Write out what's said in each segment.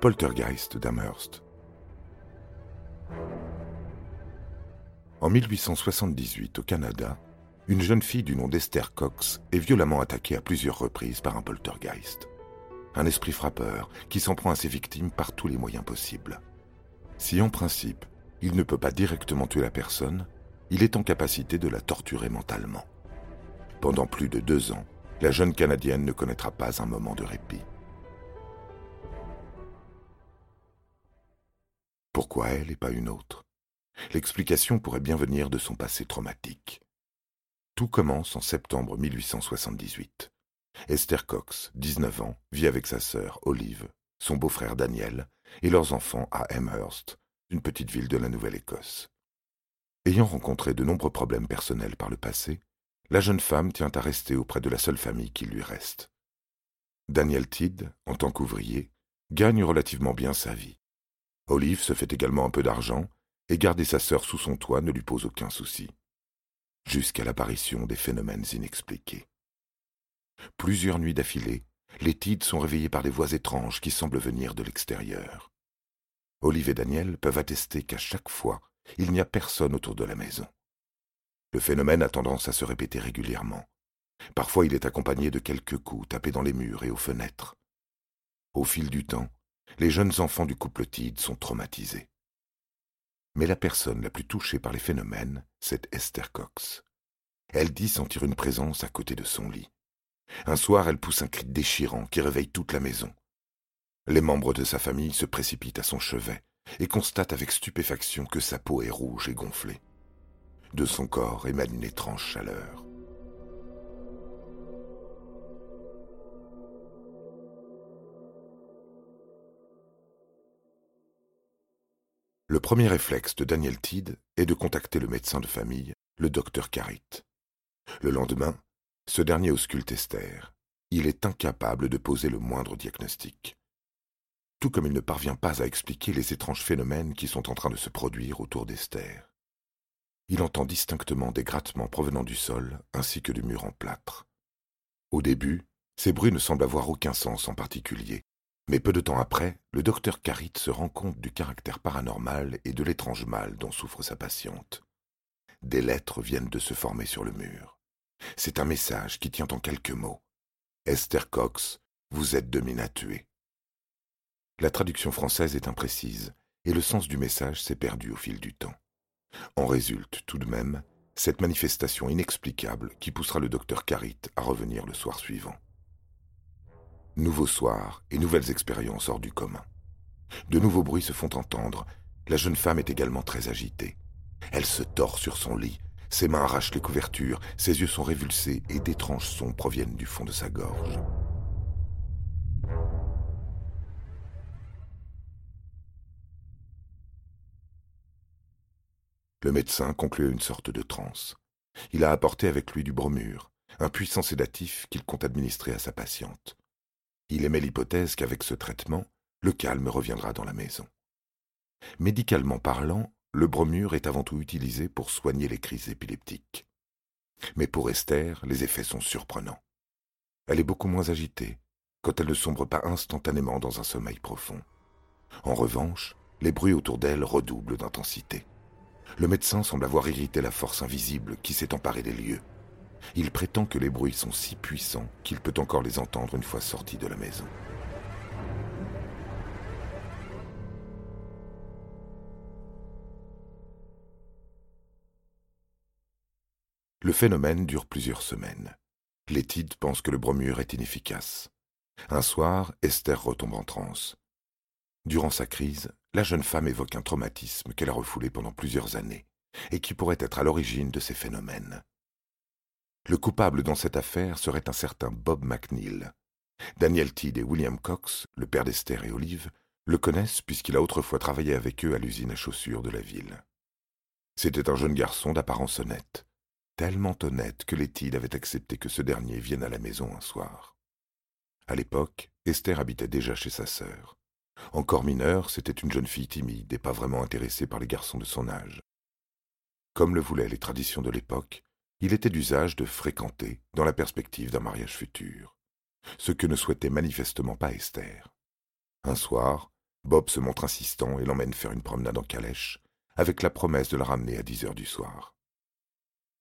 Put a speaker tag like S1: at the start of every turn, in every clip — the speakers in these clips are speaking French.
S1: Poltergeist d'Amherst. En 1878, au Canada, une jeune fille du nom d'Esther Cox est violemment attaquée à plusieurs reprises par un poltergeist. Un esprit frappeur qui s'en prend à ses victimes par tous les moyens possibles. Si en principe, il ne peut pas directement tuer la personne, il est en capacité de la torturer mentalement. Pendant plus de deux ans, la jeune Canadienne ne connaîtra pas un moment de répit. Pourquoi elle et pas une autre? L'explication pourrait bien venir de son passé traumatique. Tout commence en septembre 1878. Esther Cox, 19 ans, vit avec sa sœur Olive, son beau-frère Daniel et leurs enfants à Amherst, une petite ville de la Nouvelle-Écosse. Ayant rencontré de nombreux problèmes personnels par le passé, la jeune femme tient à rester auprès de la seule famille qui lui reste. Daniel Tidd, en tant qu'ouvrier, gagne relativement bien sa vie. Olive se fait également un peu d'argent, et garder sa sœur sous son toit ne lui pose aucun souci. Jusqu'à l'apparition des phénomènes inexpliqués. Plusieurs nuits d'affilée, les Tides sont réveillés par des voix étranges qui semblent venir de l'extérieur. Olive et Daniel peuvent attester qu'à chaque fois, il n'y a personne autour de la maison. Le phénomène a tendance à se répéter régulièrement. Parfois il est accompagné de quelques coups tapés dans les murs et aux fenêtres. Au fil du temps, les jeunes enfants du couple Tidd sont traumatisés. Mais la personne la plus touchée par les phénomènes, c'est Esther Cox. Elle dit sentir une présence à côté de son lit. Un soir, elle pousse un cri déchirant qui réveille toute la maison. Les membres de sa famille se précipitent à son chevet et constatent avec stupéfaction que sa peau est rouge et gonflée. De son corps émane une étrange chaleur. Le premier réflexe de Daniel Tidd est de contacter le médecin de famille, le docteur Carrit. Le lendemain, ce dernier ausculte Esther. Il est incapable de poser le moindre diagnostic. Tout comme il ne parvient pas à expliquer les étranges phénomènes qui sont en train de se produire autour d'Esther. Il entend distinctement des grattements provenant du sol ainsi que du mur en plâtre. Au début, ces bruits ne semblent avoir aucun sens en particulier, mais peu de temps après, le docteur Carrit se rend compte du caractère paranormal et de l'étrange mal dont souffre sa patiente. Des lettres viennent de se former sur le mur. C'est un message qui tient en quelques mots. Esther Cox, vous êtes de à tuer. La traduction française est imprécise, et le sens du message s'est perdu au fil du temps. En résulte tout de même cette manifestation inexplicable qui poussera le docteur Carrit à revenir le soir suivant. Nouveau soir et nouvelles expériences hors du commun. De nouveaux bruits se font entendre. La jeune femme est également très agitée. Elle se tord sur son lit, ses mains arrachent les couvertures, ses yeux sont révulsés et d'étranges sons proviennent du fond de sa gorge. Le médecin conclut une sorte de transe. Il a apporté avec lui du bromure, un puissant sédatif qu'il compte administrer à sa patiente. Il émet l'hypothèse qu'avec ce traitement, le calme reviendra dans la maison. Médicalement parlant, le bromure est avant tout utilisé pour soigner les crises épileptiques. Mais pour Esther, les effets sont surprenants. Elle est beaucoup moins agitée, quand elle ne sombre pas instantanément dans un sommeil profond. En revanche, les bruits autour d'elle redoublent d'intensité. Le médecin semble avoir irrité la force invisible qui s'est emparée des lieux. Il prétend que les bruits sont si puissants qu'il peut encore les entendre une fois sorti de la maison. Le phénomène dure plusieurs semaines. Létide pense que le bromure est inefficace. Un soir, Esther retombe en transe. Durant sa crise, la jeune femme évoque un traumatisme qu'elle a refoulé pendant plusieurs années, et qui pourrait être à l'origine de ces phénomènes. Le coupable dans cette affaire serait un certain Bob McNeil. Daniel Tidd et William Cox, le père d'Esther et Olive, le connaissent puisqu'il a autrefois travaillé avec eux à l'usine à chaussures de la ville. C'était un jeune garçon d'apparence honnête, tellement honnête que les Tidd avaient accepté que ce dernier vienne à la maison un soir. À l'époque, Esther habitait déjà chez sa sœur. Encore mineure, c'était une jeune fille timide et pas vraiment intéressée par les garçons de son âge. Comme le voulaient les traditions de l'époque, il était d'usage de fréquenter dans la perspective d'un mariage futur, ce que ne souhaitait manifestement pas Esther. Un soir, Bob se montre insistant et l'emmène faire une promenade en calèche, avec la promesse de la ramener à dix heures du soir.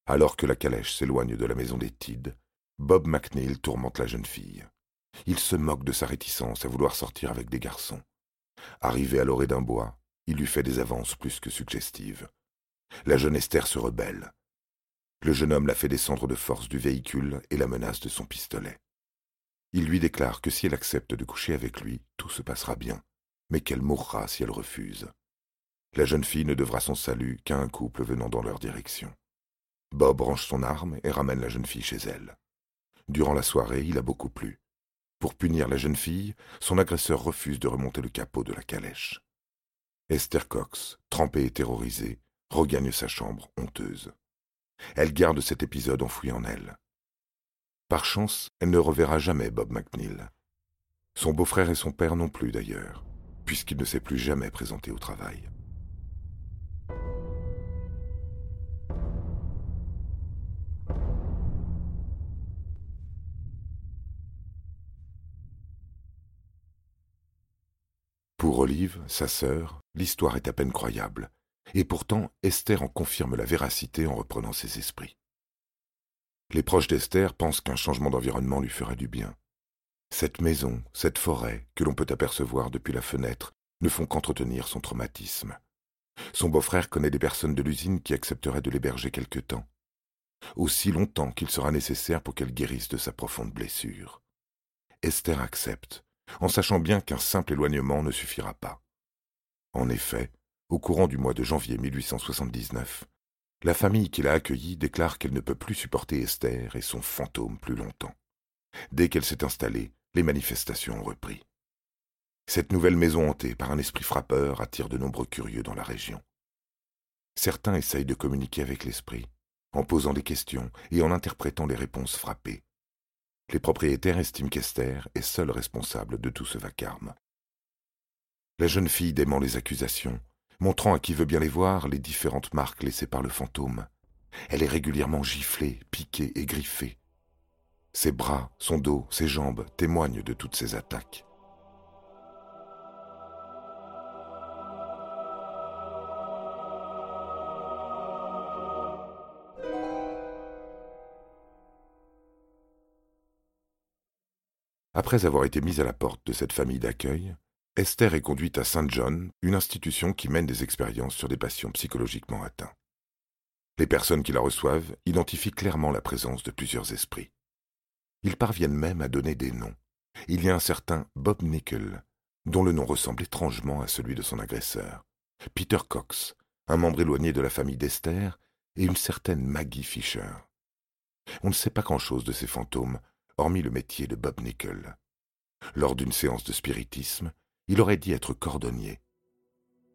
S1: Alors que la calèche s'éloigne de la maison des Tidd, Bob McNeil tourmente la jeune fille. Il se moque de sa réticence à vouloir sortir avec des garçons. Arrivé à l'orée d'un bois, il lui fait des avances plus que suggestives. La jeune Esther se rebelle. Le jeune homme la fait descendre de force du véhicule et la menace de son pistolet. Il lui déclare que si elle accepte de coucher avec lui, tout se passera bien, mais qu'elle mourra si elle refuse. La jeune fille ne devra son salut qu'à un couple venant dans leur direction. Bob range son arme et ramène la jeune fille chez elle. Durant la soirée, il a beaucoup plu. Pour punir la jeune fille, son agresseur refuse de remonter le capot de la calèche. Esther Cox, trempée et terrorisée, regagne sa chambre honteuse. Elle garde cet épisode enfoui en elle. Par chance, elle ne reverra jamais Bob McNeil. Son beau-frère et son père non plus d'ailleurs, puisqu'il ne s'est plus jamais présenté au travail. Pour Olive, sa sœur, l'histoire est à peine croyable, et pourtant Esther en confirme la véracité en reprenant ses esprits. Les proches d'Esther pensent qu'un changement d'environnement lui fera du bien. Cette maison, cette forêt, que l'on peut apercevoir depuis la fenêtre, ne font qu'entretenir son traumatisme. Son beau-frère connaît des personnes de l'usine qui accepteraient de l'héberger quelque temps, aussi longtemps qu'il sera nécessaire pour qu'elle guérisse de sa profonde blessure. Esther accepte, en sachant bien qu'un simple éloignement ne suffira pas. En effet, au courant du mois de janvier 1879, la famille qui l'a accueillie déclare qu'elle ne peut plus supporter Esther et son fantôme plus longtemps. Dès qu'elle s'est installée, les manifestations ont repris. Cette nouvelle maison hantée par un esprit frappeur attire de nombreux curieux dans la région. Certains essayent de communiquer avec l'esprit, en posant des questions et en interprétant les réponses frappées. Les propriétaires estiment qu'Esther est seule responsable de tout ce vacarme. La jeune fille dément les accusations, montrant à qui veut bien les voir les différentes marques laissées par le fantôme. Elle est régulièrement giflée, piquée et griffée. Ses bras, son dos, ses jambes témoignent de toutes ces attaques. Après avoir été mise à la porte de cette famille d'accueil, Esther est conduite à Saint John, une institution qui mène des expériences sur des patients psychologiquement atteints. Les personnes qui la reçoivent identifient clairement la présence de plusieurs esprits. Ils parviennent même à donner des noms. Il y a un certain Bob Nickel, dont le nom ressemble étrangement à celui de son agresseur, Peter Cox, un membre éloigné de la famille d'Esther, et une certaine Maggie Fisher. On ne sait pas grand-chose de ces fantômes, hormis le métier de Bob Nickel. Lors d'une séance de spiritisme, il aurait dit être cordonnier.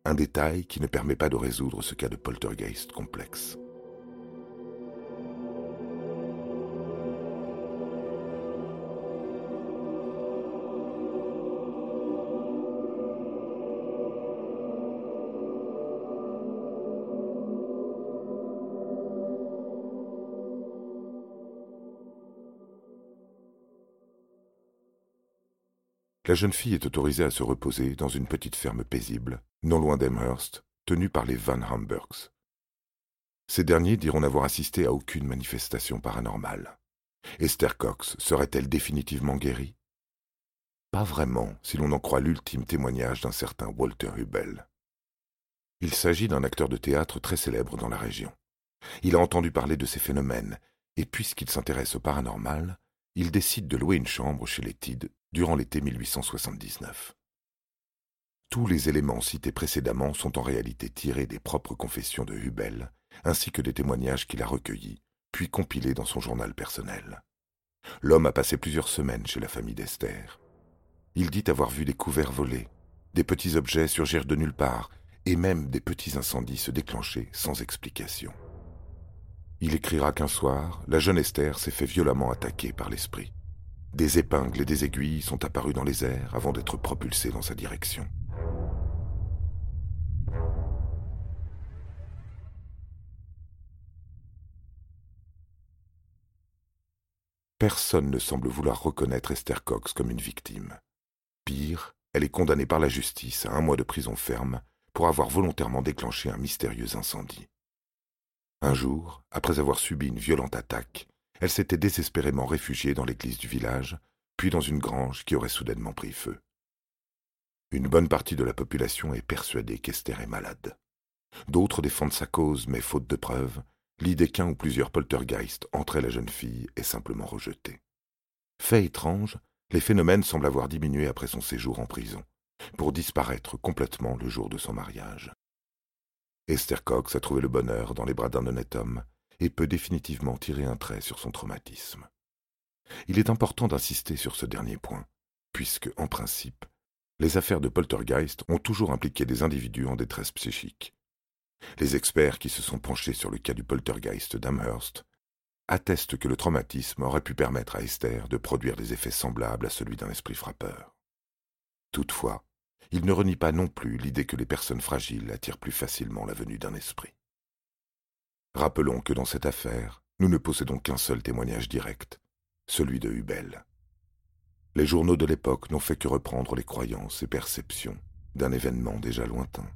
S1: Un détail qui ne permet pas de résoudre ce cas de poltergeist complexe. La jeune fille est autorisée à se reposer dans une petite ferme paisible, non loin d'Amherst, tenue par les Van Hamburgs. Ces derniers diront n'avoir assisté à aucune manifestation paranormale. Esther Cox serait-elle définitivement guérie? Pas vraiment, si l'on en croit l'ultime témoignage d'un certain Walter Hubel. Il s'agit d'un acteur de théâtre très célèbre dans la région. Il a entendu parler de ces phénomènes, et puisqu'il s'intéresse au paranormal, il décide de louer une chambre chez les Tidd durant l'été 1879. Tous les éléments cités précédemment sont en réalité tirés des propres confessions de Hubel, ainsi que des témoignages qu'il a recueillis, puis compilés dans son journal personnel. L'homme a passé plusieurs semaines chez la famille d'Esther. Il dit avoir vu des couverts volés, des petits objets surgir de nulle part, et même des petits incendies se déclencher sans explication. Il écrira qu'un soir, la jeune Esther s'est fait violemment attaquer par l'esprit. Des épingles et des aiguilles sont apparues dans les airs avant d'être propulsées dans sa direction. Personne ne semble vouloir reconnaître Esther Cox comme une victime. Pire, elle est condamnée par la justice à un mois de prison ferme pour avoir volontairement déclenché un mystérieux incendie. Un jour, après avoir subi une violente attaque, elle s'était désespérément réfugiée dans l'église du village, puis dans une grange qui aurait soudainement pris feu. Une bonne partie de la population est persuadée qu'Esther est malade. D'autres défendent sa cause, mais faute de preuves, L'idée qu'un ou plusieurs poltergeists entraient la jeune fille est simplement rejetée. Fait étrange, les phénomènes semblent avoir diminué après son séjour en prison, pour disparaître complètement le jour de son mariage. Esther Cox a trouvé le bonheur dans les bras d'un honnête homme et peut définitivement tirer un trait sur son traumatisme. Il est important d'insister sur ce dernier point, puisque, en principe, les affaires de poltergeist ont toujours impliqué des individus en détresse psychique, les experts qui se sont penchés sur le cas du poltergeist d'Amherst attestent que le traumatisme aurait pu permettre à Esther de produire des effets semblables à celui d'un esprit frappeur. Toutefois, il ne renie pas non plus l'idée que les personnes fragiles attirent plus facilement la venue d'un esprit. Rappelons que dans cette affaire, nous ne possédons qu'un seul témoignage direct, celui de Hubel. Les journaux de l'époque n'ont fait que reprendre les croyances et perceptions d'un événement déjà lointain.